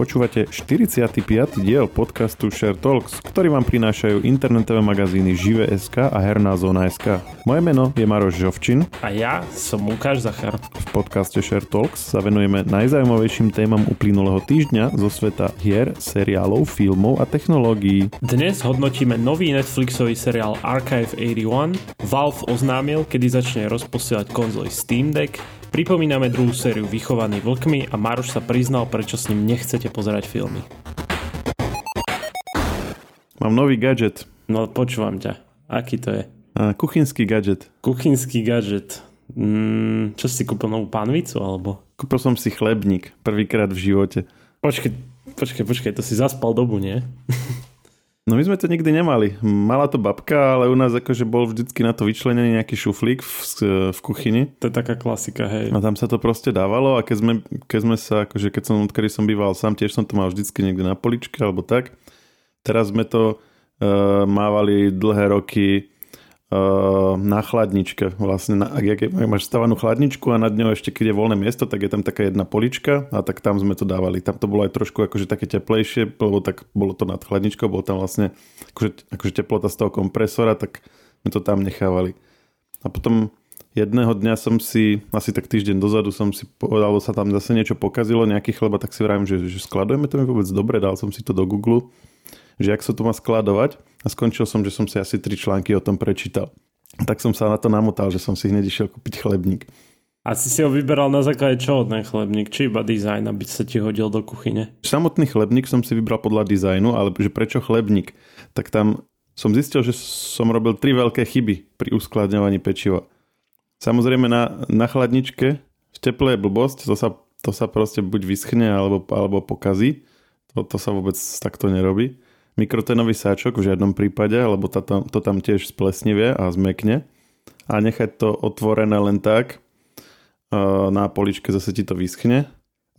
Počúvate 45. diel podcastu Share Talks, ktorý vám prinášajú internetové magazíny Žive.sk a Herná zóna.sk. Moje meno je Maroš Žovčin. A ja som Lukáš Zachar. V podcaste Share Talks sa venujeme najzaujímavejším témam uplynulého týždňa zo sveta hier, seriálov, filmov a technológií. Dnes hodnotíme nový Netflixový seriál Archive 81. Valve oznámil, kedy začne rozposielať konzoly Steam Deck Pripomíname druhú sériu Vychovaný vlkmi a Maroš sa priznal, prečo s ním nechcete pozerať filmy. Mám nový gadget. No počúvam ťa. Aký to je? A, kuchynský gadget. Kuchynský gadget. Mm, čo si kúpil novú pánvicu alebo? Kúpil som si chlebník. Prvýkrát v živote. Počkej, počkej, počkej, to si zaspal dobu, nie? No my sme to nikdy nemali. Mala to babka, ale u nás akože bol vždycky na to vyčlenený nejaký šuflík v, v kuchyni. To je taká klasika, hej. A tam sa to proste dávalo a keď sme, keď sme sa, akože keď som, odkedy som býval sám, tiež som to mal vždycky niekde na poličke alebo tak. Teraz sme to uh, mávali dlhé roky na chladničke. Vlastne, na, ak, ak máš stavanú chladničku a nad ňou ešte, keď je voľné miesto, tak je tam taká jedna polička a tak tam sme to dávali. Tam to bolo aj trošku akože také teplejšie, lebo tak bolo to nad chladničkou, bolo tam vlastne akože, akože teplota z toho kompresora, tak sme to tam nechávali. A potom jedného dňa som si, asi tak týždeň dozadu som si povedal, sa tam zase niečo pokazilo, nejaký chleba, tak si vravím, že, že skladujeme to mi vôbec dobre, dal som si to do Google že ak sa to má skladovať a skončil som, že som si asi tri články o tom prečítal. Tak som sa na to namotal, že som si hneď išiel kúpiť chlebník. A si si ho vyberal na základe čoho ten chlebník? Či iba dizajn, aby sa ti hodil do kuchyne? Samotný chlebník som si vybral podľa dizajnu, ale že prečo chlebník? Tak tam som zistil, že som robil tri veľké chyby pri uskladňovaní pečiva. Samozrejme na, na chladničke v teple je blbosť, to sa, to sa proste buď vyschne alebo, alebo pokazí. To, to sa vôbec takto nerobí mikrotenový sáčok v žiadnom prípade, lebo to tam, to tam tiež splesnivie a zmekne. A nechať to otvorené len tak, na poličke zase ti to vyschne.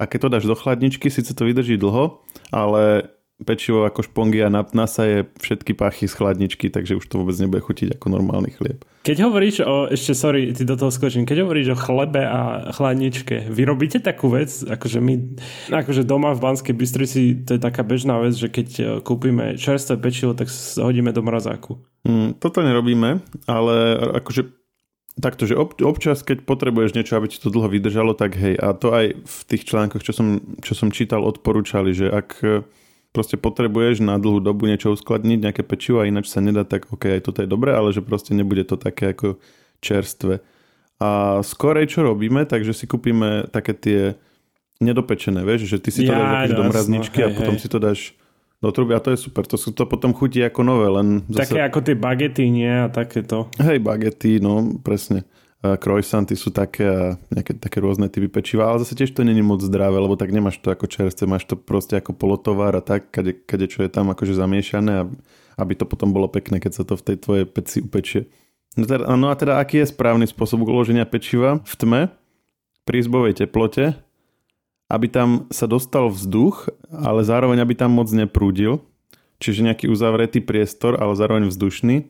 A keď to dáš do chladničky, síce to vydrží dlho, ale pečivo ako špongia nasaje všetky pachy z chladničky, takže už to vôbec nebude chutiť ako normálny chlieb. Keď hovoríš o, ešte sorry, ty do toho skočím, keď hovoríš o chlebe a chladničke, vy robíte takú vec, akože my, akože doma v Banskej Bystrici, to je taká bežná vec, že keď e, kúpime čerstvé pečivo, tak hodíme do mrazáku. Mm, toto nerobíme, ale akože takto, že občas, keď potrebuješ niečo, aby ti to dlho vydržalo, tak hej. A to aj v tých článkoch, čo som, čo som čítal, odporúčali, že ak proste potrebuješ na dlhú dobu niečo uskladniť, nejaké pečivo a ináč sa nedá, tak ok, aj toto je dobré, ale že proste nebude to také ako čerstvé. A skorej čo robíme, takže si kúpime také tie nedopečené, vieš, že ty si to ja, dáš do mrazničky hej, a potom hej. si to dáš do truby a to je super, to, to potom chutí ako nové, len zase... Také ako tie bagety, nie? A takéto. Hej, bagety, no, presne croissanty sú také a nejaké také rôzne typy pečiva, ale zase tiež to není moc zdravé, lebo tak nemáš to ako čerstvé, máš to proste ako polotovar a tak, kade, kade čo je tam akože zamiešané, aby to potom bolo pekné, keď sa to v tej tvojej peci upečie. No, teda, no a teda aký je správny spôsob uloženia pečiva v tme? Pri izbovej teplote, aby tam sa dostal vzduch, ale zároveň aby tam moc neprúdil, čiže nejaký uzavretý priestor, ale zároveň vzdušný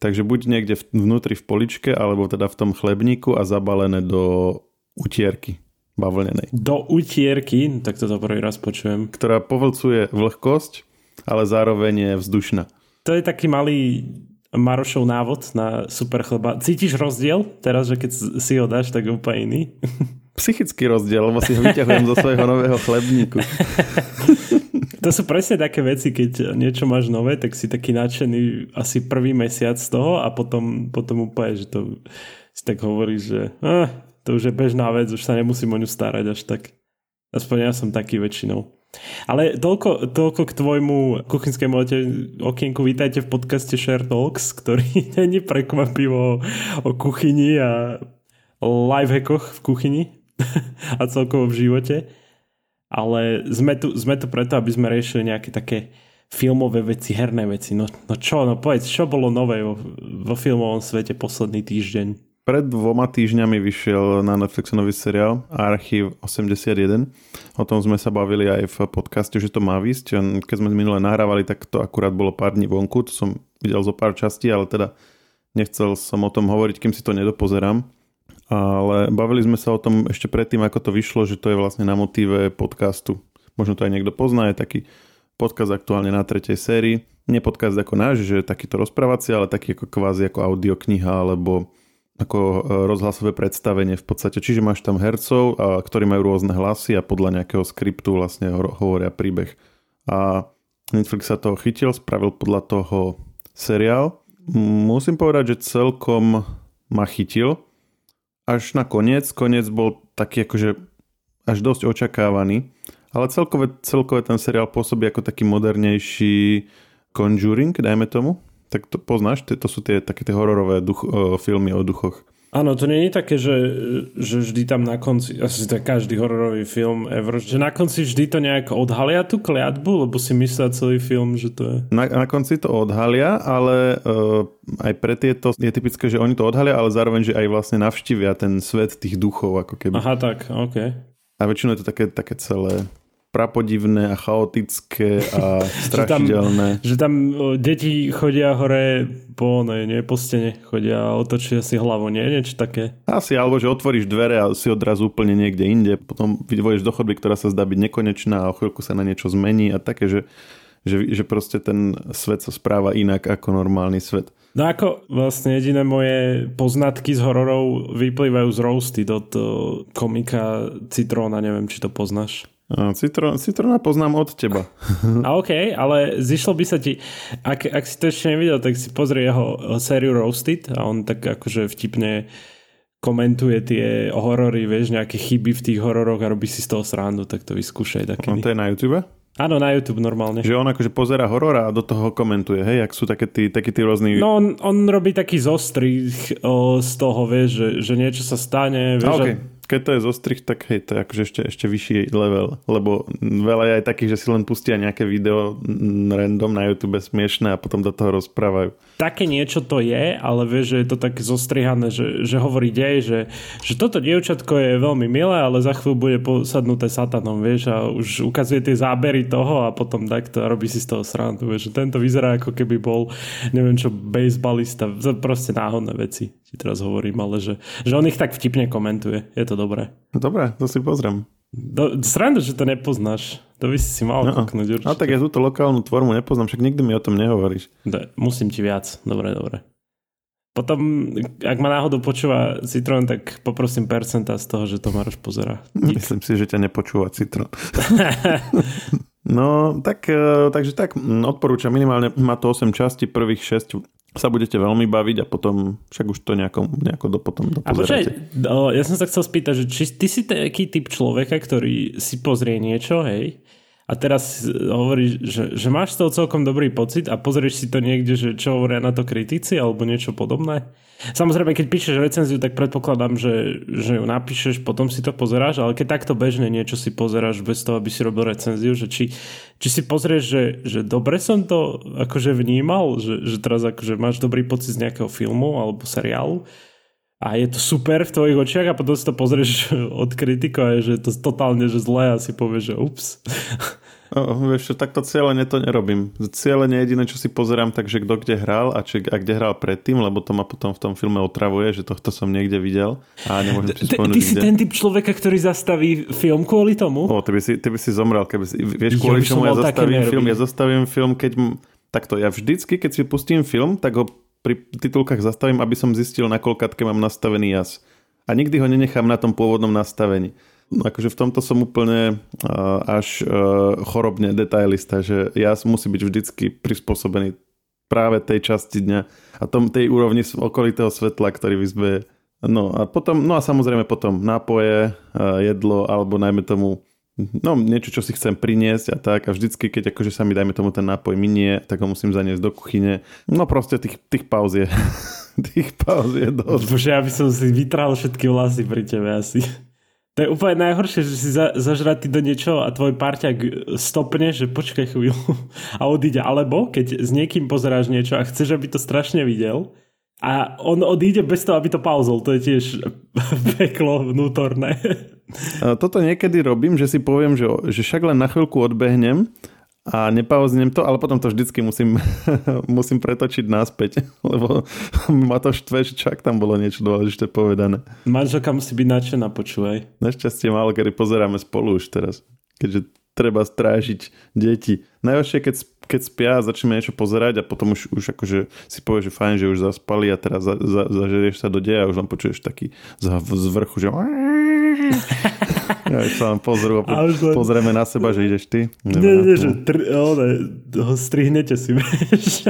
Takže buď niekde vnútri v poličke, alebo teda v tom chlebníku a zabalené do utierky bavlnenej. Do utierky, tak toto prvý raz počujem. Ktorá povlcuje vlhkosť, ale zároveň je vzdušná. To je taký malý Marošov návod na super chleba. Cítiš rozdiel teraz, že keď si ho dáš, tak je úplne iný? Psychický rozdiel, lebo si ho vyťahujem zo svojho nového chlebníku. to sú presne také veci, keď niečo máš nové, tak si taký nadšený asi prvý mesiac z toho a potom, potom úplne, že to si tak hovoríš, že eh, to už je bežná vec, už sa nemusím o ňu starať až tak. Aspoň ja som taký väčšinou. Ale toľko, toľko k tvojmu kuchynskému okienku. Vítajte v podcaste Share Talks, ktorý není prekvapivo o kuchyni a lifehackoch v kuchyni a celkovo v živote ale sme tu, sme tu preto, aby sme riešili nejaké také filmové veci, herné veci. No, no čo, no povedz, čo bolo nové vo, vo filmovom svete posledný týždeň? Pred dvoma týždňami vyšiel na Netflix nový seriál Archiv 81. O tom sme sa bavili aj v podcaste, že to má výsť. Keď sme minule nahrávali, tak to akurát bolo pár dní vonku. To som videl zo pár častí, ale teda nechcel som o tom hovoriť, kým si to nedopozerám ale bavili sme sa o tom ešte predtým, ako to vyšlo, že to je vlastne na motíve podcastu možno to aj niekto pozná, je taký podcast aktuálne na tretej sérii. Nie podcast ako náš, že je takýto rozprávací, ale taký ako kvázi ako audiokniha alebo ako e, rozhlasové predstavenie v podstate. Čiže máš tam hercov, ktorí majú rôzne hlasy a podľa nejakého skriptu vlastne hovoria príbeh. A Netflix sa toho chytil, spravil podľa toho seriál. Musím povedať, že celkom ma chytil. Až na koniec. Koniec bol taký akože až dosť očakávaný. Ale celkové, celkové ten seriál pôsobí ako taký modernejší Conjuring, dajme tomu. Tak to poznáš, to sú tie také tie hororové duch, o, filmy o duchoch. Áno, to nie je také, že, že vždy tam na konci, asi to je každý hororový film ever, že na konci vždy to nejak odhalia tú kliatbu, lebo si myslia celý film, že to je... Na, na konci to odhalia, ale uh, aj pre tieto je typické, že oni to odhalia, ale zároveň, že aj vlastne navštívia ten svet tých duchov, ako keby. Aha, tak, OK. A väčšinou je to také, také celé prapodivné a chaotické a strašidelné. že, tam, že tam deti chodia hore po, ne, nie, po stene, chodia a otočia si hlavu, nie? Niečo také. Asi, alebo že otvoríš dvere a si odrazu úplne niekde inde, potom vyvoješ do chodby, ktorá sa zdá byť nekonečná a o chvíľku sa na niečo zmení a také, že, že, že proste ten svet sa správa inak ako normálny svet. No ako vlastne jediné moje poznatky z hororov vyplývajú z Roasted od komika Citróna, neviem, či to poznáš. Citron, citrona poznám od teba. A OK, ale zišlo by sa ti, ak, ak si to ešte nevidel, tak si pozri jeho sériu Roasted a on tak akože vtipne komentuje tie horory, vieš, nejaké chyby v tých hororoch a robí si z toho srandu, tak to vyskúšaj. Takedy. On to je na YouTube? Áno, na YouTube normálne. Že on akože pozera horor a do toho komentuje, hej, ak sú také tí, takí tí rôzni... No on, on robí taký zostrih z toho, vieš, že, že niečo sa stane, vieš, a okay. a keď to je zostrih, tak hej, to je akože ešte, ešte vyšší level, lebo veľa je aj takých, že si len pustia nejaké video random na YouTube smiešné a potom do toho rozprávajú. Také niečo to je, ale vieš, že je to také zostrihané, že, že hovorí dej, že, že toto dievčatko je veľmi milé, ale za chvíľu bude posadnuté satanom, vieš, a už ukazuje tie zábery toho a potom takto robí si z toho srandu, vieš, že tento vyzerá ako keby bol, neviem čo, baseballista, proste náhodné veci ti teraz hovorím, ale že, že on ich tak vtipne komentuje. Je to dobré. Dobre, to si pozriem. Do, sranda, že to nepoznáš. To by si si mal no, kúknuť určite. A tak ja túto lokálnu tvormu nepoznám, však nikdy mi o tom nehovoríš. De, musím ti viac. Dobre, dobre. Potom, ak ma náhodou počúva Citron, tak poprosím percenta z toho, že to Maroš pozera. Myslím si, že ťa nepočúva Citron. no, tak, e, takže tak, odporúčam minimálne, má to 8 častí, prvých 6 sa budete veľmi baviť a potom však už to nejako, nejako do, potom dopozeráte. A ja som sa chcel spýtať, že či ty si taký typ človeka, ktorý si pozrie niečo, hej, a teraz hovoríš, že, že máš z toho celkom dobrý pocit a pozrieš si to niekde, že čo hovoria na to kritici alebo niečo podobné. Samozrejme, keď píšeš recenziu, tak predpokladám, že, že ju napíšeš, potom si to pozeráš, ale keď takto bežne niečo si pozeráš bez toho, aby si robil recenziu, že či, či si pozrieš, že, že dobre som to akože vnímal, že, že teraz akože máš dobrý pocit z nejakého filmu alebo seriálu, a je to super v tvojich očiach a potom si to pozrieš od kritikov a je, že je to totálne že zlé a si povieš, že ups. No, vieš, takto cieľene to nerobím. Cieľene jediné, čo si pozerám, takže kto kde hral a, či, a kde hral predtým, lebo to ma potom v tom filme otravuje, že tohto som niekde videl a nemôžem si spomenúť, Ty si ten typ človeka, ktorý zastaví film kvôli tomu? O, ty by si, ty by si zomrel, keby si, vieš, kvôli čomu ja zastavím film? Ja zastavím film, keď... Takto, ja vždycky, keď si pustím film, tak ho pri titulkách zastavím, aby som zistil, na koľkátke mám nastavený jas. A nikdy ho nenechám na tom pôvodnom nastavení. No akože v tomto som úplne uh, až uh, chorobne detailista, že jas musí byť vždycky prispôsobený práve tej časti dňa a tom, tej úrovni okolitého svetla, ktorý vyzbeje. No a potom, no a samozrejme potom nápoje, uh, jedlo alebo najmä tomu no niečo, čo si chcem priniesť a tak a vždycky, keď akože sa mi dajme tomu ten nápoj minie, tak ho musím zaniesť do kuchyne. No proste tých, tých pauz je tých pauz je dosť. Bože, ja by som si vytral všetky vlasy pri tebe asi. To je úplne najhoršie, že si za, zažratý do niečo a tvoj parťak stopne, že počkaj chvíľu a odíde. Alebo keď s niekým pozeráš niečo a chceš, aby to strašne videl a on odíde bez toho, aby to pauzol. To je tiež peklo vnútorné. Toto niekedy robím, že si poviem, že, že však len na chvíľku odbehnem a nepauznem to, ale potom to vždycky musím, musím pretočiť naspäť, lebo ma to štve, že čak tam bolo niečo dôležité povedané. Manželka musí byť nadšená, počúvaj. Našťastie málo kedy pozeráme spolu už teraz, keďže treba strážiť deti. Najhoršie, keď, keď spia a začneme niečo pozerať a potom už, už akože si povie, že fajn, že už zaspali a teraz za, za, zažerieš sa do deja a už len počuješ taký z, vrchu, že ja sa vám pozrú a po, len... pozrieme na seba, že ideš ty. Nie, nie, že tr- ne, ho strihnete si, vieš.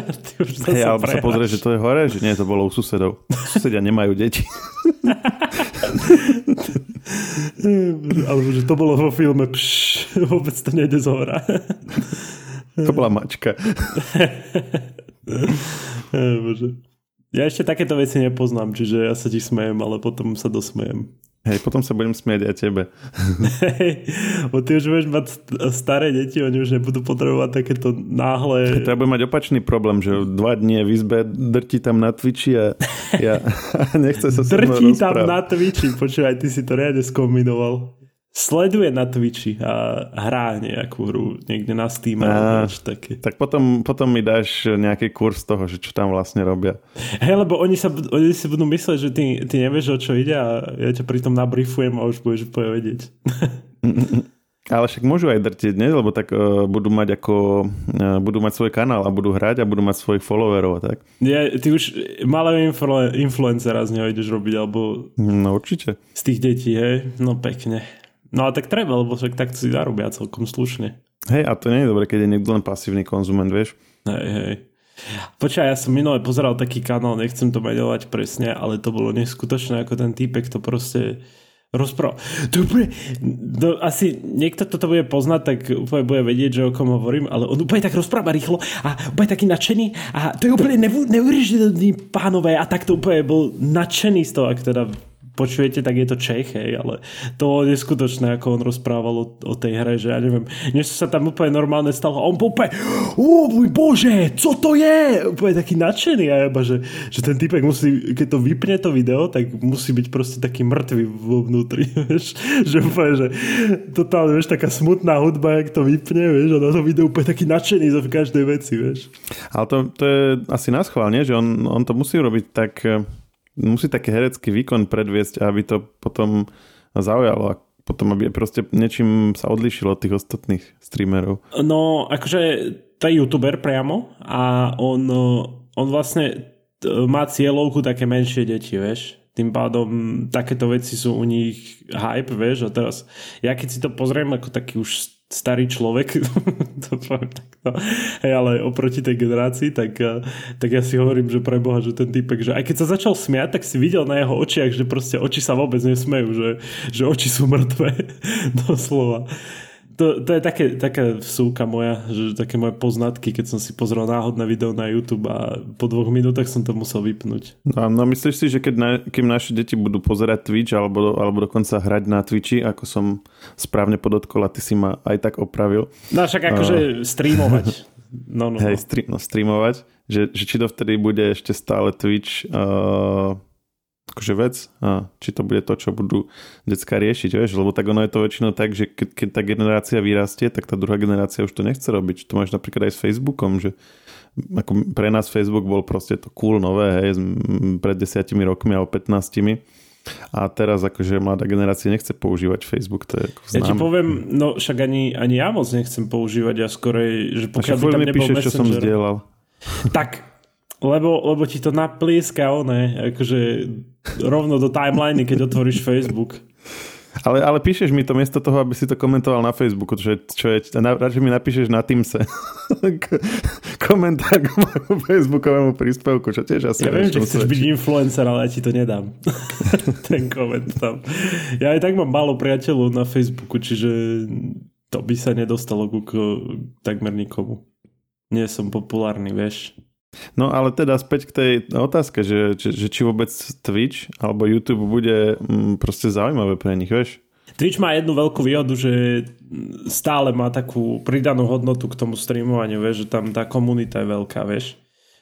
Hej, alebo sa pozrie, že to je hore, že nie, to bolo u susedov. Susedia nemajú deti. alebo že to bolo vo filme, pš, vôbec to nejde z hora. To bola mačka. Bože. Ja ešte takéto veci nepoznám, čiže ja sa ti smejem, ale potom sa dosmejem. Hej, potom sa budem smieť aj tebe. Hej, bo ty už budeš mať staré deti, oni už nebudú potrebovať takéto náhle... To ja budem mať opačný problém, že dva dní v izbe drti tam na Twitchi a ja nechce sa Drti tam na Twitchi, počúvaj, ty si to riadne skombinoval sleduje na Twitchi a hrá nejakú hru niekde na Steam. A, také. Tak potom, potom mi dáš nejaký kurz toho, že čo tam vlastne robia. Hej, lebo oni, sa, oni si budú mysleť, že ty, ty nevieš, o čo ide a ja ťa pritom nabriefujem a už budeš úplne vedieť. Ale však môžu aj drtiť, nie? Lebo tak uh, budú mať ako, uh, budú mať svoj kanál a budú hrať a budú mať svojich followerov, tak? Ja, ty už malého influ- influencera z neho ideš robiť, alebo... No určite. Z tých detí, hej? No pekne. No a tak treba, lebo však tak si zarobia celkom slušne. Hej, a to nie je dobre, keď je niekto len pasívny konzument, vieš? Hej, hej. Počkaj, ja som minule pozeral taký kanál, nechcem to menovať presne, ale to bolo neskutočné, ako ten týpek to proste rozprával. To úplne, no, asi niekto toto bude poznať, tak úplne bude vedieť, že o kom hovorím, ale on úplne tak rozpráva rýchlo a úplne taký nadšený a to je úplne neuveriteľný pánové a tak to úplne bol nadšený z toho, ak teda počujete, tak je to Čech, hej, ale to bolo neskutočné, ako on rozprával o, o tej hre, že ja neviem, niečo sa tam úplne normálne stalo a on úplne, ó môj bože, co to je? Úplne taký nadšený a jeba, že, že ten typek musí, keď to vypne to video, tak musí byť proste taký mŕtvy vo vnútri, vieš, že úplne, že totálne, vieš, taká smutná hudba, jak to vypne, vieš, a na to video úplne taký nadšený zo každej veci, vieš. Ale to, to je asi náschválne, že on, on to musí robiť tak musí taký herecký výkon predviesť, aby to potom zaujalo a potom aby proste niečím sa odlišilo od tých ostatných streamerov. No, akože to je youtuber priamo a on, on vlastne má cieľovku také menšie deti, vieš. Tým pádom takéto veci sú u nich hype, vieš, a teraz ja keď si to pozriem ako taký už starý človek, to poviem takto, hej, ale oproti tej generácii, tak, eh, tak ja si hovorím, že pre Boha, že ten typek, že aj keď sa začal smiať, tak si videl na jeho očiach, že proste oči sa vôbec nesmejú, že, že oči sú mŕtve, doslova to, to je také, taká vsúka moja, že také moje poznatky, keď som si pozrel náhodné video na YouTube a po dvoch minútach som to musel vypnúť. No, no myslíš si, že keď na, kým naše deti budú pozerať Twitch alebo, alebo dokonca hrať na Twitchi, ako som správne podotkol a ty si ma aj tak opravil. No však akože uh, streamovať. No, no, hej, no. Stream, no, streamovať, že, že či to vtedy bude ešte stále Twitch uh, akože vec a či to bude to, čo budú decka riešiť, vieš, lebo tak ono je to väčšinou tak, že keď, keď tá generácia vyrastie, tak tá druhá generácia už to nechce robiť. To máš napríklad aj s Facebookom, že ako pre nás Facebook bol proste to cool nové, hej, pred desiatimi rokmi alebo 15 a teraz akože mladá generácia nechce používať Facebook, to je ako Ja ti poviem, no však ani, ani ja moc nechcem používať, ja skorej, že pokiaľ by tam nebol píšeš, Messenger... čo som zdieľal. Tak, lebo, lebo ti to naplieska one, akože rovno do timeliny, keď otvoríš Facebook. Ale, ale píšeš mi to miesto toho, aby si to komentoval na Facebooku, čo je, čo je radšej mi napíšeš na Teamse. Komentár k môjmu Facebookovému príspevku, čo tiež asi Ja viem, že chceš byť influencer, ale ja ti to nedám. Ten koment tam. Ja aj tak mám málo priateľov na Facebooku, čiže to by sa nedostalo ku takmer nikomu. Nie som populárny, vieš. No ale teda späť k tej otázke, že, že, že či vôbec Twitch alebo YouTube bude mm, proste zaujímavé pre nich, vieš? Twitch má jednu veľkú výhodu, že stále má takú pridanú hodnotu k tomu streamovaniu, vieš, že tam tá komunita je veľká, vieš.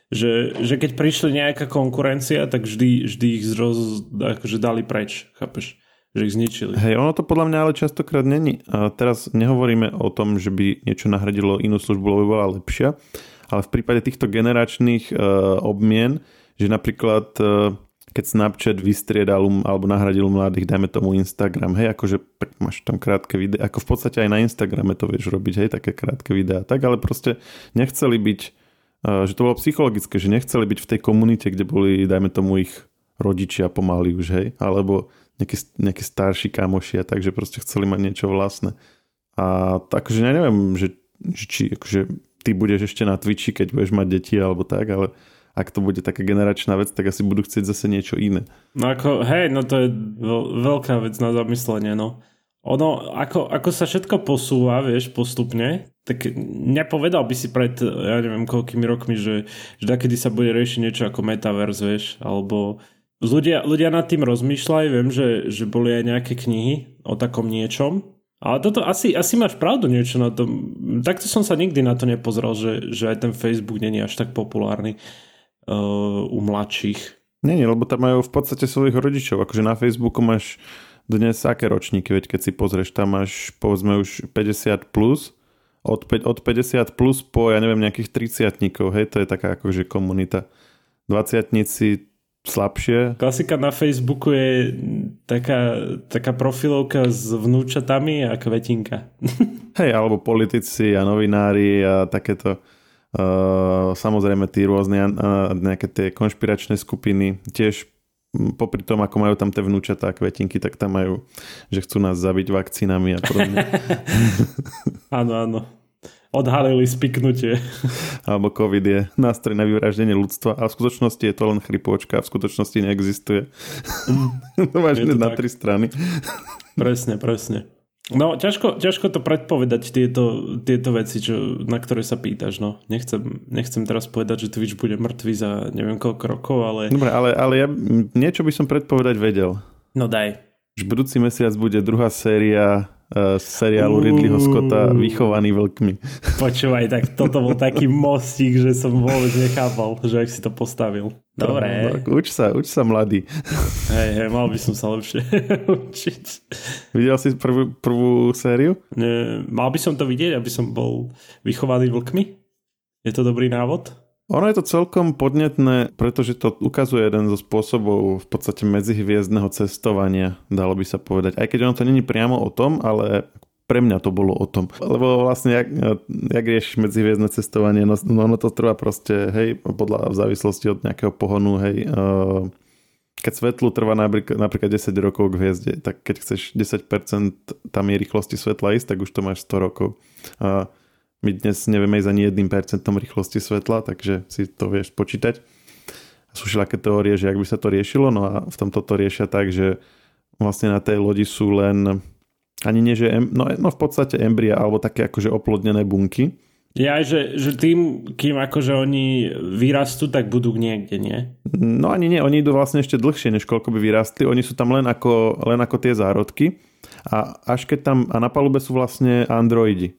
Že, že keď prišli nejaká konkurencia, tak vždy, vždy ich zroz, akože dali preč, chápeš? Že ich zničili. Hej, ono to podľa mňa ale častokrát není. A teraz nehovoríme o tom, že by niečo nahradilo inú službu, lebo by bola lepšia, ale v prípade týchto generačných uh, obmien, že napríklad uh, keď Snapchat vystriedal um, alebo nahradil mladých, dajme tomu Instagram, hej, akože tak máš tam krátke videá, ako v podstate aj na Instagrame to vieš robiť, hej, také krátke videá, tak, ale proste nechceli byť, že to bolo psychologické, že nechceli byť v tej komunite, kde boli, dajme tomu ich rodičia pomaly už, hej, alebo nejakí, nejakí starší kamošia, takže proste chceli mať niečo vlastné. A takže ja neviem, že, že či akože ty budeš ešte na Twitchi, keď budeš mať deti alebo tak, ale ak to bude taká generačná vec, tak asi budú chcieť zase niečo iné. No ako, hej, no to je veľká vec na zamyslenie, no. Ono, ako, ako sa všetko posúva, vieš, postupne, tak nepovedal by si pred, ja neviem, koľkými rokmi, že, že kedy sa bude riešiť niečo ako metaverse, vieš, alebo ľudia, ľudia nad tým rozmýšľajú, viem, že, že boli aj nejaké knihy o takom niečom, ale toto asi, asi máš pravdu niečo na tom. Takto som sa nikdy na to nepozrel, že, že aj ten Facebook není až tak populárny uh, u mladších. Nie, lebo tam majú v podstate svojich rodičov. Akože na Facebooku máš dnes aké ročníky, veď keď si pozrieš, tam máš povedzme už 50 plus, od, od 50 plus po, ja neviem, nejakých 30 hej, to je taká akože komunita. 20 slabšie. Klasika na Facebooku je taká, taká profilovka s vnúčatami a kvetinka. Hej, alebo politici a novinári a takéto uh, samozrejme tí rôzne uh, nejaké tie konšpiračné skupiny tiež popri tom, ako majú tam tie vnúčatá kvetinky, tak tam majú, že chcú nás zabiť vakcínami a podobne. áno, áno odhalili spiknutie. Alebo COVID je nástroj na vyvraždenie ľudstva a v skutočnosti je to len chrypôčka a v skutočnosti neexistuje. Mm. to máš na tak. tri strany. presne, presne. No, ťažko, ťažko to predpovedať tieto, tieto veci, čo, na ktoré sa pýtaš. No. Nechcem, nechcem teraz povedať, že Twitch bude mŕtvy za neviem koľko rokov, ale... Dobre, ale, ale ja niečo by som predpovedať vedel. No daj. Už budúci mesiac bude druhá séria z seriálu Ridleyho Scotta Vychovaný vlkmi. Počúvaj, tak toto bol taký mostík, že som vôbec nechápal, že ak si to postavil. Dobre. No, uč sa, uč sa mladý. Hej, hej, mal by som sa lepšie učiť. Videl si prvú, prvú sériu? Nie, mal by som to vidieť, aby som bol vychovaný vlkmi? Je to dobrý návod? Ono je to celkom podnetné, pretože to ukazuje jeden zo spôsobov v podstate medzihviezdneho cestovania, dalo by sa povedať. Aj keď ono to není priamo o tom, ale pre mňa to bolo o tom. Lebo vlastne, jak, jak riešiš medzihviezdne cestovanie, no, no ono to trvá proste, hej, podľa v závislosti od nejakého pohonu, hej, uh, keď svetlu trvá napríklad, napríklad 10 rokov k hviezde, tak keď chceš 10% tam je rýchlosti svetla ísť, tak už to máš 100 rokov. Uh, my dnes nevieme ísť ani jedným percentom rýchlosti svetla, takže si to vieš počítať. Sú všelaké teórie, že ak by sa to riešilo, no a v tomto to riešia tak, že vlastne na tej lodi sú len ani nie, že no, no v podstate embria alebo také akože oplodnené bunky. Ja, že, že tým, kým akože oni vyrastú, tak budú niekde, nie? No ani nie, oni idú vlastne ešte dlhšie, než koľko by vyrastli. Oni sú tam len ako, len ako tie zárodky a až keď tam, a na palube sú vlastne androidi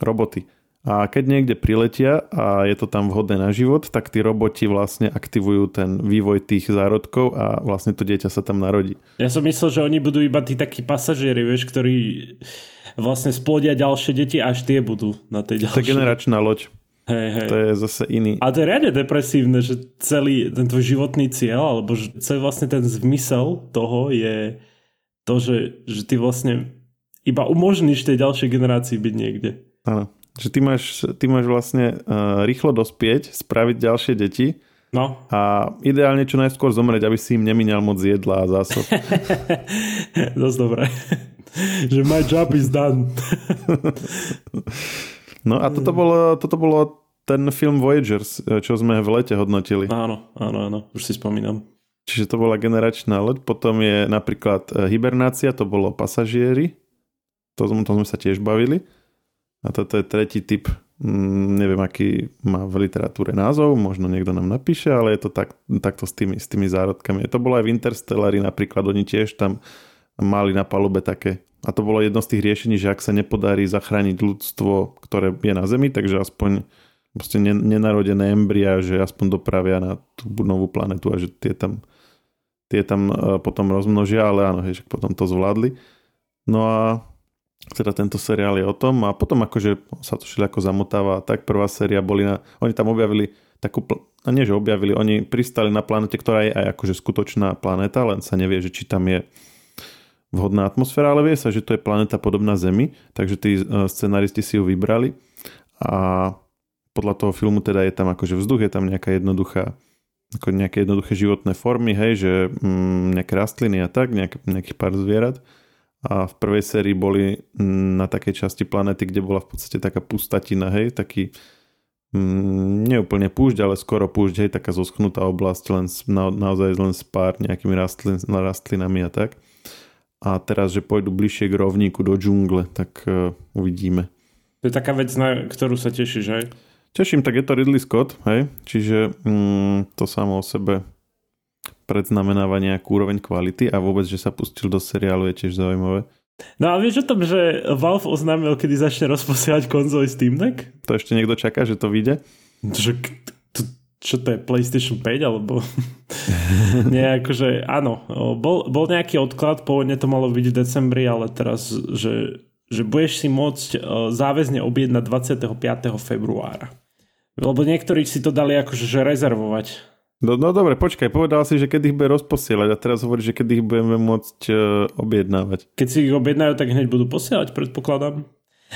roboty. A keď niekde priletia a je to tam vhodné na život, tak tí roboti vlastne aktivujú ten vývoj tých zárodkov a vlastne to dieťa sa tam narodí. Ja som myslel, že oni budú iba tí takí pasažieri, vieš, ktorí vlastne splodia ďalšie deti, až tie budú na tej ďalšej. To je generačná loď. Hej, hej. To je zase iný. A to je riadne depresívne, že celý ten tvoj životný cieľ, alebo že celý vlastne ten zmysel toho je to, že, že ty vlastne iba umožníš tej ďalšej generácii byť niekde. Áno. Že ty máš, ty máš vlastne uh, rýchlo dospieť, spraviť ďalšie deti no. a ideálne čo najskôr zomrieť, aby si im nemínal moc jedla a zásob. Dosť dobré. že my job is done. no a toto bolo, toto bolo ten film Voyagers, čo sme v lete hodnotili. Áno, áno, áno, už si spomínam. Čiže to bola generačná loď, potom je napríklad eh, hibernácia, to bolo pasažieri, to, to sme sa tiež bavili. A toto je tretí typ, mm, neviem aký má v literatúre názov, možno niekto nám napíše, ale je to tak, takto s tými, s tými zárodkami. To bolo aj v Interstellari napríklad, oni tiež tam mali na palube také. A to bolo jedno z tých riešení, že ak sa nepodarí zachrániť ľudstvo, ktoré je na Zemi, takže aspoň proste nenarodené embria, že aspoň dopravia na tú novú planetu a že tie tam, tie tam e, potom rozmnožia, ale áno, hej, že potom to zvládli. No a teda tento seriál je o tom. A potom akože sa to ako zamotáva. Tak prvá séria boli na, oni tam objavili takú, no nie že objavili, oni pristali na planete, ktorá je aj akože skutočná planéta, len sa nevie, že či tam je vhodná atmosféra, ale vie sa, že to je planéta podobná Zemi, takže tí scenaristi si ju vybrali. A podľa toho filmu teda je tam akože vzduch, je tam nejaká jednoduchá ako nejaké jednoduché životné formy, hej, že mm, nejaké rastliny a tak, nejak, nejakých pár zvierat. A v prvej sérii boli mm, na takej časti planety, kde bola v podstate taká pustatina, hej, taký mm, neúplne púšť, ale skoro púšť, hej, taká zoschnutá oblasť, len na, naozaj len s pár nejakými rastlin, rastlinami a tak. A teraz, že pôjdu bližšie k rovníku do džungle, tak uh, uvidíme. To je taká vec, na ktorú sa tešíš, hej? Teším, tak je to Ridley Scott, hej, čiže mm, to samo o sebe predznamenáva nejakú úroveň kvality a vôbec, že sa pustil do seriálu je tiež zaujímavé. No a vieš o tom, že Valve oznámil, kedy začne rozposielať konzoly Steam Deck? To ešte niekto čaká, že to vyjde? Že, to, čo to je, PlayStation 5 alebo... Nie, akože áno, bol, bol nejaký odklad, pôvodne to malo byť v decembri, ale teraz, že, že budeš si môcť záväzne objednať 25. februára. Lebo niektorí si to dali akože že rezervovať. No, no dobre, počkaj, povedal si, že kedy ich bude rozposielať a teraz hovorí, že kedy ich budeme môcť uh, objednávať. Keď si ich objednajú, tak hneď budú posielať, predpokladám.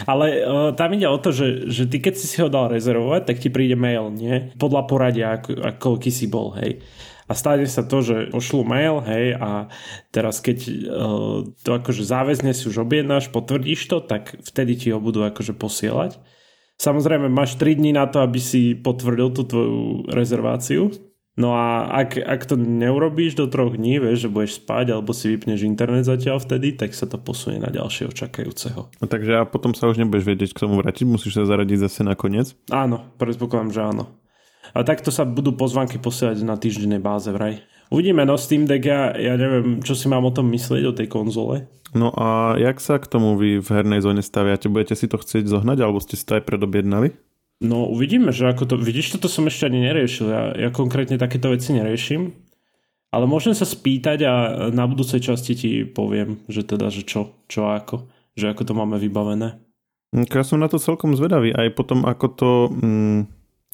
Ale uh, tam ide o to, že, že ty keď si si ho dal rezervovať, tak ti príde mail, nie? Podľa poradia, ako, ako si bol, hej. A stane sa to, že pošlu mail, hej, a teraz keď uh, to akože záväzne si už objednáš, potvrdíš to, tak vtedy ti ho budú akože posielať. Samozrejme, máš 3 dní na to, aby si potvrdil tú tvoju rezerváciu. No a ak, ak to neurobíš do troch dní, vieš, že budeš spať alebo si vypneš internet zatiaľ vtedy, tak sa to posunie na ďalšieho čakajúceho. No takže a potom sa už nebudeš vedieť k tomu vrátiť, musíš sa zaradiť zase na koniec? Áno, predpokladám, že áno. A takto sa budú pozvanky posielať na týždennej báze vraj. Uvidíme, no Steam Deck, ja, ja neviem, čo si mám o tom myslieť, o tej konzole. No a jak sa k tomu vy v hernej zóne staviate? Budete si to chcieť zohnať, alebo ste si to aj predobjednali? No uvidíme, že ako to... Vidíš, toto som ešte ani neriešil. Ja, ja konkrétne takéto veci neriešim. Ale môžem sa spýtať a na budúcej časti ti poviem, že teda, že čo, čo a ako. Že ako to máme vybavené. Ja som na to celkom zvedavý. Aj potom, ako to... Mm,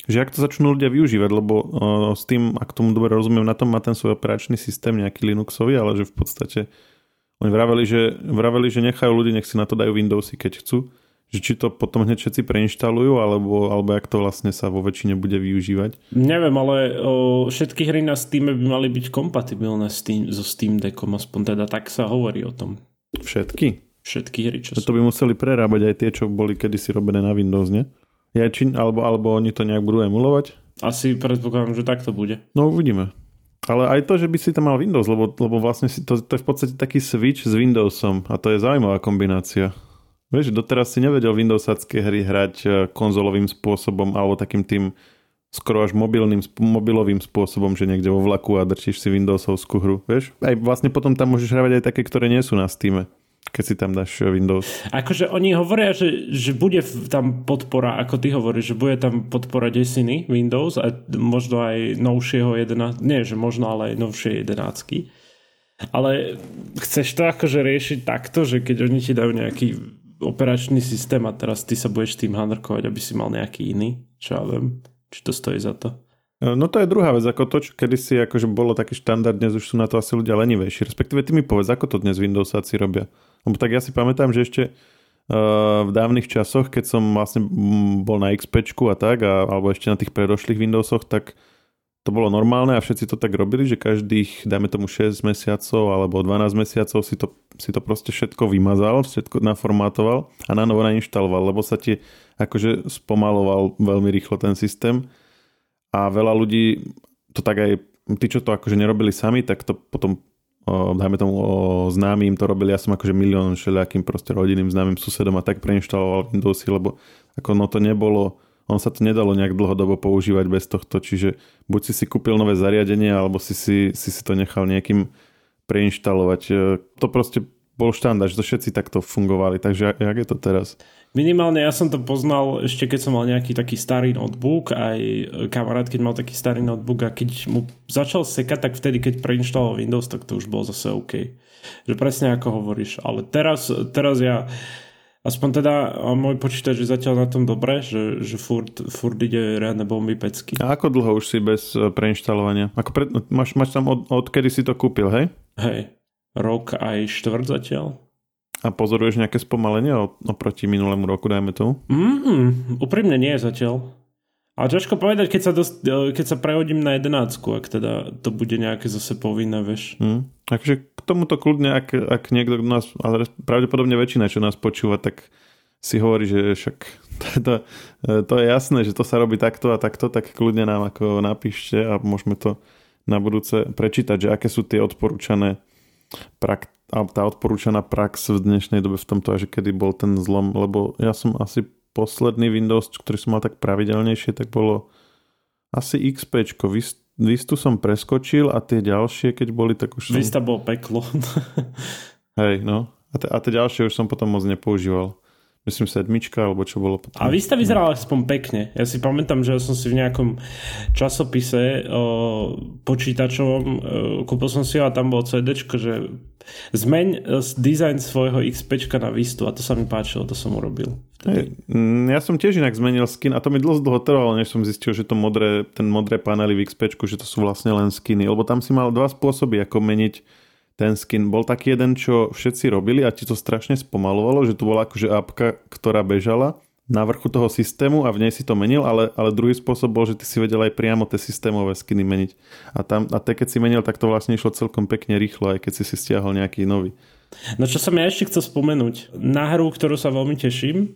že ak to začnú ľudia využívať, lebo uh, s tým, ak tomu dobre rozumiem, na tom má ten svoj operačný systém nejaký Linuxový, ale že v podstate oni vraveli, že, vraveli, že nechajú ľudí, nech si na to dajú Windowsy, keď chcú. Že či to potom hneď všetci preinštalujú, alebo, alebo jak to vlastne sa vo väčšine bude využívať? Neviem, ale o, všetky hry na Steam by mali byť kompatibilné s tým, so Steam Deckom, aspoň teda tak sa hovorí o tom. Všetky? Všetky hry, čo To by museli prerábať aj tie, čo boli kedysi robené na Windows, nie? Ja, či, alebo, alebo oni to nejak budú emulovať? Asi predpokladám, že tak to bude. No uvidíme. Ale aj to, že by si tam mal Windows, lebo, lebo vlastne si to, to je v podstate taký switch s Windowsom a to je zaujímavá kombinácia. Vieš, doteraz si nevedel Windowsacké hry hrať e, konzolovým spôsobom alebo takým tým skoro až mobilným, mobilovým spôsobom, že niekde vo vlaku a drčíš si Windowsovskú hru. Vieš? Aj vlastne potom tam môžeš hrať aj také, ktoré nie sú na Steam keď si tam dáš Windows. Akože oni hovoria, že, že bude tam podpora, ako ty hovoríš, že bude tam podpora desiny Windows a možno aj novšieho 11, nie, že možno, ale aj novšie 11. Ale chceš to akože riešiť takto, že keď oni ti dajú nejaký operačný systém a teraz ty sa budeš tým handrkovať, aby si mal nejaký iný, čo ja viem, či to stojí za to. No to je druhá vec, ako to, čo kedysi akože bolo taký štandard, dnes už sú na to asi ľudia lenivejší. Respektíve ty mi povedz, ako to dnes Windowsáci robia. Lebo tak ja si pamätám, že ešte uh, v dávnych časoch, keď som vlastne bol na XP a tak, a, alebo ešte na tých predošlých Windowsoch, tak to bolo normálne a všetci to tak robili, že každých, dajme tomu 6 mesiacov alebo 12 mesiacov si to, si to proste všetko vymazal, všetko naformátoval a na novo nainštaloval, lebo sa ti akože spomaloval veľmi rýchlo ten systém. A veľa ľudí to tak aj, tí, čo to akože nerobili sami, tak to potom dajme tomu o známym to robili, ja som akože milión všelijakým proste rodinným známym susedom a tak preinštaloval Windowsy, lebo ako no to nebolo, on sa to nedalo nejak dlhodobo používať bez tohto, čiže buď si si kúpil nové zariadenie, alebo si si, si, si to nechal nejakým preinštalovať. E, to proste bol štandard, že to všetci takto fungovali, takže jak je to teraz? Minimálne ja som to poznal ešte keď som mal nejaký taký starý notebook, aj kamarát keď mal taký starý notebook a keď mu začal sekať, tak vtedy keď preinštaloval Windows, tak to už bolo zase OK. Že presne ako hovoríš. Ale teraz, teraz ja Aspoň teda môj počítač je zatiaľ na tom dobre, že, že furt, furt ide riadne bomby pecky. A ako dlho už si bez e, preinštalovania? Ako pred, máš, máš tam od, od kedy si to kúpil, hej? Hej, rok aj štvrt zatiaľ. A pozoruješ nejaké spomalenie oproti minulému roku, dajme tu? Mm, úprimne nie zatiaľ. A ťažko povedať, keď sa, dost, e, keď sa prehodím na jedenácku, ak teda to bude nejaké zase povinné, vieš. Mm. Takže tomuto kľudne, ak, ak niekto nás, ale pravdepodobne väčšina, čo nás počúva, tak si hovorí, že však to, to je jasné, že to sa robí takto a takto, tak kľudne nám ako napíšte a môžeme to na budúce prečítať, že aké sú tie odporúčané prak, tá odporúčaná prax v dnešnej dobe v tomto, že kedy bol ten zlom, lebo ja som asi posledný Windows, ktorý som mal tak pravidelnejšie, tak bolo asi XP, Vistu som preskočil a tie ďalšie, keď boli, tak už som... Vista bol peklo. Hej, no. A tie ďalšie už som potom moc nepoužíval. Myslím sedmička, alebo čo bolo potom. A Vista vyzeral aspoň pekne. Ja si pamätám, že ja som si v nejakom časopise o, počítačovom o, kúpil som si ho a tam bolo CD, že zmeň e, dizajn svojho XP na Vistu a to sa mi páčilo, to som urobil. Hey, mm, ja som tiež inak zmenil skin a to mi dlho dlho trvalo, než som zistil, že to modré, ten modré panely v XP, že to sú vlastne len skiny, lebo tam si mal dva spôsoby, ako meniť ten skin. Bol taký jeden, čo všetci robili a ti to strašne spomalovalo, že tu bola akože apka, ktorá bežala na vrchu toho systému a v nej si to menil, ale, ale druhý spôsob bol, že ty si vedel aj priamo tie systémové skiny meniť. A, tam, a te, keď si menil, tak to vlastne išlo celkom pekne rýchlo, aj keď si si stiahol nejaký nový. No čo som ja ešte chcel spomenúť. Na hru, ktorú sa veľmi teším,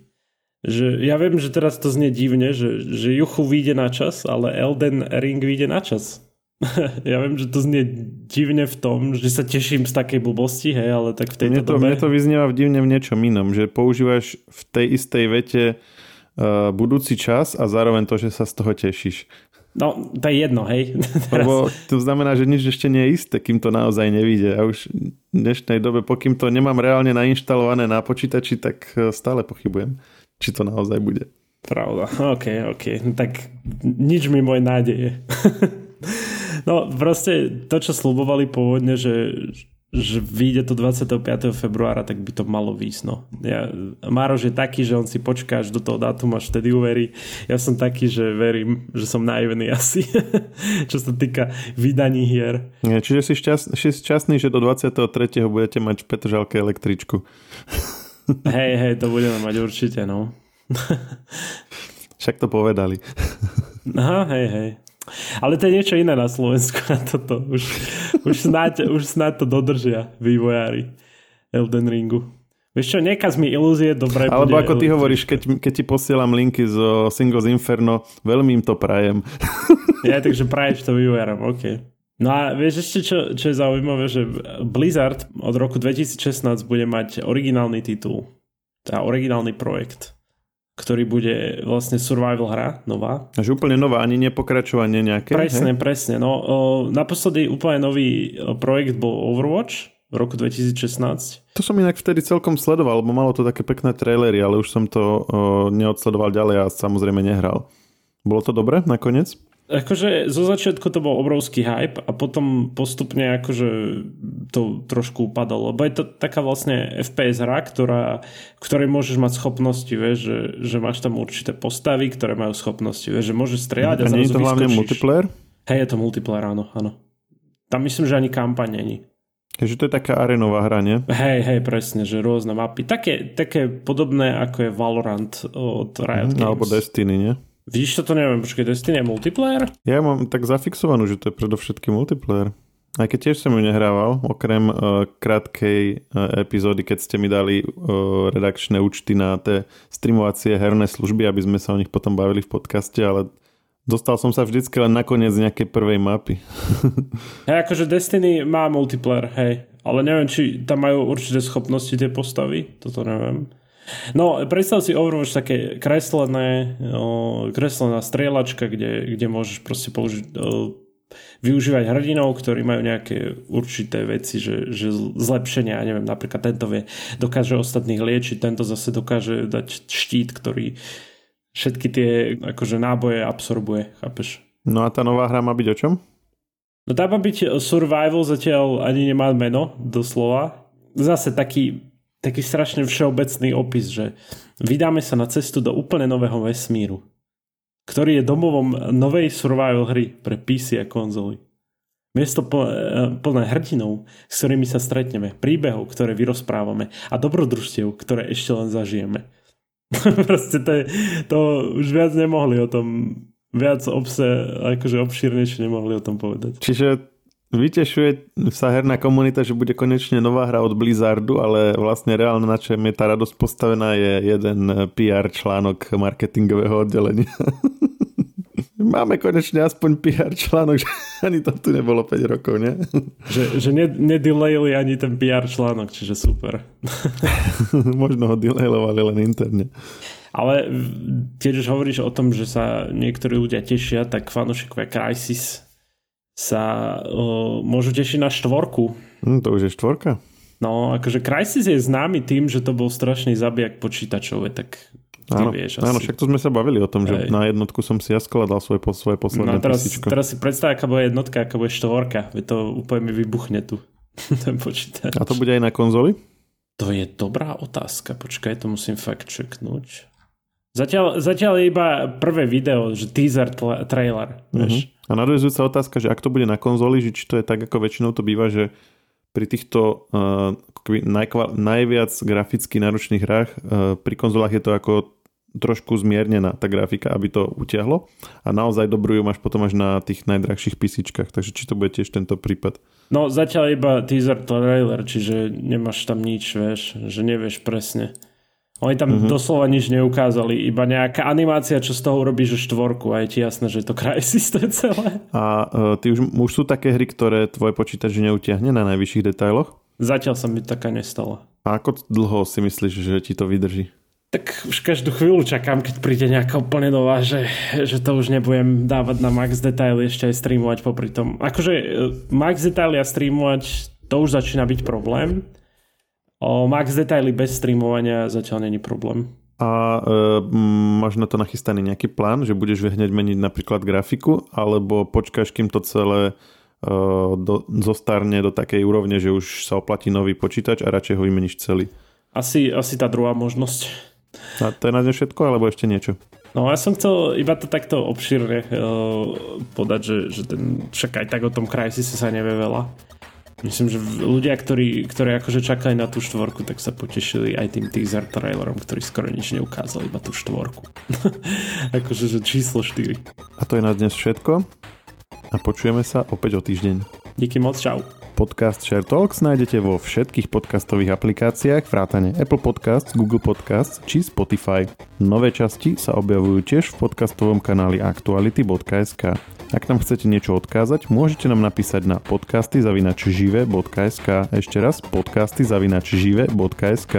že ja viem, že teraz to znie divne, že, že Juchu vyjde na čas, ale Elden Ring vyjde na čas. ja viem, že to znie divne v tom, že sa teším z takej blbosti, hej, ale tak v tejto mne to, dobe... Mne to vyznieva divne v niečom inom, že používaš v tej istej vete uh, budúci čas a zároveň to, že sa z toho tešíš. No, to je jedno, hej. Lebo to znamená, že nič ešte nie je isté, kým to naozaj nevíde. A už v dnešnej dobe, pokým to nemám reálne nainštalované na počítači, tak e, stále pochybujem či to naozaj bude. Pravda, ok, ok. Tak nič mi môj nádeje. no proste to, čo slubovali pôvodne, že, že vyjde to 25. februára, tak by to malo výjsť. No. Ja, Mároš je taký, že on si počká až do toho dátum, až vtedy uverí. Ja som taký, že verím, že som naivný asi, čo sa týka vydaní hier. Nie, čiže si, šťastný, si šťastný, že do 23. budete mať v Petržalke električku hej, hej, to budeme mať určite, no. Však to povedali. Aha, hej, hej. Ale to je niečo iné na Slovensku na toto. Už, už, snáď, už snáď to dodržia vývojári Elden Ringu. Vieš čo, nekaz mi ilúzie, dobre Alebo ako ty hovoríš, keď, keď ti posielam linky zo Singles Inferno, veľmi im to prajem. Ja, takže praješ to vývojárom, OK. No a vieš ešte, čo, čo je zaujímavé, že Blizzard od roku 2016 bude mať originálny titul, teda originálny projekt, ktorý bude vlastne survival hra, nová. Až úplne nová, ani nepokračovanie nejaké? Presne, he? presne. No, o, naposledy úplne nový projekt bol Overwatch v roku 2016. To som inak vtedy celkom sledoval, lebo malo to také pekné trailery, ale už som to o, neodsledoval ďalej a samozrejme nehral. Bolo to dobre nakoniec? Akože zo začiatku to bol obrovský hype a potom postupne akože to trošku upadalo, lebo je to taká vlastne FPS hra, ktorá, ktorej môžeš mať schopnosti, vieš, že, že máš tam určité postavy, ktoré majú schopnosti, vieš, že môžeš strieľať a, a nie je to hlavne multiplayer? Hej, je to multiplayer, áno, áno. Tam myslím, že ani kampaň není. Takže to je taká arenová hra, nie? Hej, hej, presne, že rôzne mapy. Také, také podobné ako je Valorant od Riot Games. Alebo Destiny, nie? Vidíš to, neviem, počkej, Destiny je multiplayer? Ja mám tak zafixovanú, že to je predovšetkým multiplayer. Aj keď tiež som ju nehrával, okrem uh, krátkej uh, epizódy, keď ste mi dali uh, redakčné účty na tie streamovacie herné služby, aby sme sa o nich potom bavili v podcaste, ale dostal som sa vždycky len nakoniec nejakej prvej mapy. hej, akože Destiny má multiplayer, hej. Ale neviem, či tam majú určité schopnosti tie postavy, toto neviem. No, predstav si Overwatch také kreslené, kreslená strieľačka, kde, kde môžeš proste použiť, využívať hrdinov, ktorí majú nejaké určité veci, že, že zlepšenia, ja neviem, napríklad tento vie, dokáže ostatných liečiť, tento zase dokáže dať štít, ktorý všetky tie akože náboje absorbuje, chápeš? No a tá nová hra má byť o čom? No tá má byť survival, zatiaľ ani nemá meno, doslova. Zase taký taký strašne všeobecný opis, že vydáme sa na cestu do úplne nového vesmíru, ktorý je domovom novej survival hry pre PC a konzoly. Miesto plné hrdinov, s ktorými sa stretneme, príbehov, ktoré vyrozprávame a dobrodružstiev, ktoré ešte len zažijeme. Proste to, je, to už viac nemohli o tom viac obse, akože obšírnejšie nemohli o tom povedať. Čiže Vytešuje sa herná komunita, že bude konečne nová hra od Blizzardu, ale vlastne reálne na čem je tá radosť postavená je jeden PR článok marketingového oddelenia. Máme konečne aspoň PR článok, že ani to tu nebolo 5 rokov, nie? Že, že nedelejili ani ten PR článok, čiže super. Možno ho delejlovali len interne. Ale keď už hovoríš o tom, že sa niektorí ľudia tešia, tak fanúšikovia Crysis sa uh, môžu tešiť na štvorku. Hm, to už je štvorka? No, akože Crysis je známy tým, že to bol strašný zabijak počítačov, tak áno, vieš. Asi. Áno, však to sme sa bavili o tom, že na jednotku som si ja skladal svoje, svoje posledné no, teraz, písičko. teraz si predstav, aká bude jednotka, aká bude štvorka. Veď to úplne mi vybuchne tu, ten počítač. A to bude aj na konzoli? To je dobrá otázka. Počkaj, to musím fakt checknúť. Zatiaľ, zatiaľ je iba prvé video, že teaser tra- trailer. Uh-huh. A nadvezujúca otázka, že ak to bude na konzoli, že či to je tak, ako väčšinou to býva, že pri týchto uh, najkva- najviac graficky náročných hrách uh, pri konzolách je to ako trošku zmiernená tá grafika, aby to utiahlo a naozaj dobrú ju máš potom až na tých najdrahších písičkách, takže či to bude tiež tento prípad? No zatiaľ iba teaser trailer, čiže nemáš tam nič, vieš, že nevieš presne. Oni tam mm-hmm. doslova nič neukázali, iba nejaká animácia, čo z toho urobí, že štvorku a je ti jasné, že to Crysis to je celé. A uh, ty už, už sú také hry, ktoré tvoj počítač neutiahne na najvyšších detailoch? Zatiaľ sa mi taká nestala. A ako dlho si myslíš, že ti to vydrží? Tak už každú chvíľu čakám, keď príde nejaká úplne nová, že, že to už nebudem dávať na max detaily ešte aj streamovať popri tom. Akože e, max detaily a streamovať to už začína byť problém O max detaily bez streamovania zatiaľ není problém. A e, máš na to nachystaný nejaký plán, že budeš hneď meniť napríklad grafiku, alebo počkáš, kým to celé e, do, zostarne do takej úrovne, že už sa oplatí nový počítač a radšej ho vymeníš celý? Asi, asi tá druhá možnosť. A to je na všetko, alebo ešte niečo? No ja som chcel iba to takto obšírne uh, podať, že, že ten, však aj tak o tom Crysis sa nevie veľa. Myslím, že ľudia, ktorí, ktorí akože čakali na tú štvorku, tak sa potešili aj tým teaser trailerom, ktorý skoro nič neukázal, iba tú štvorku. akože, že číslo 4. A to je na dnes všetko. A počujeme sa opäť o týždeň. Díky moc, čau. Podcast Share Talks nájdete vo všetkých podcastových aplikáciách vrátane Apple Podcasts, Google Podcasts či Spotify. Nové časti sa objavujú tiež v podcastovom kanáli aktuality.sk. Ak nám chcete niečo odkázať, môžete nám napísať na podcasty zavinačžive.sk. Ešte raz podcasty zavinačžive.sk.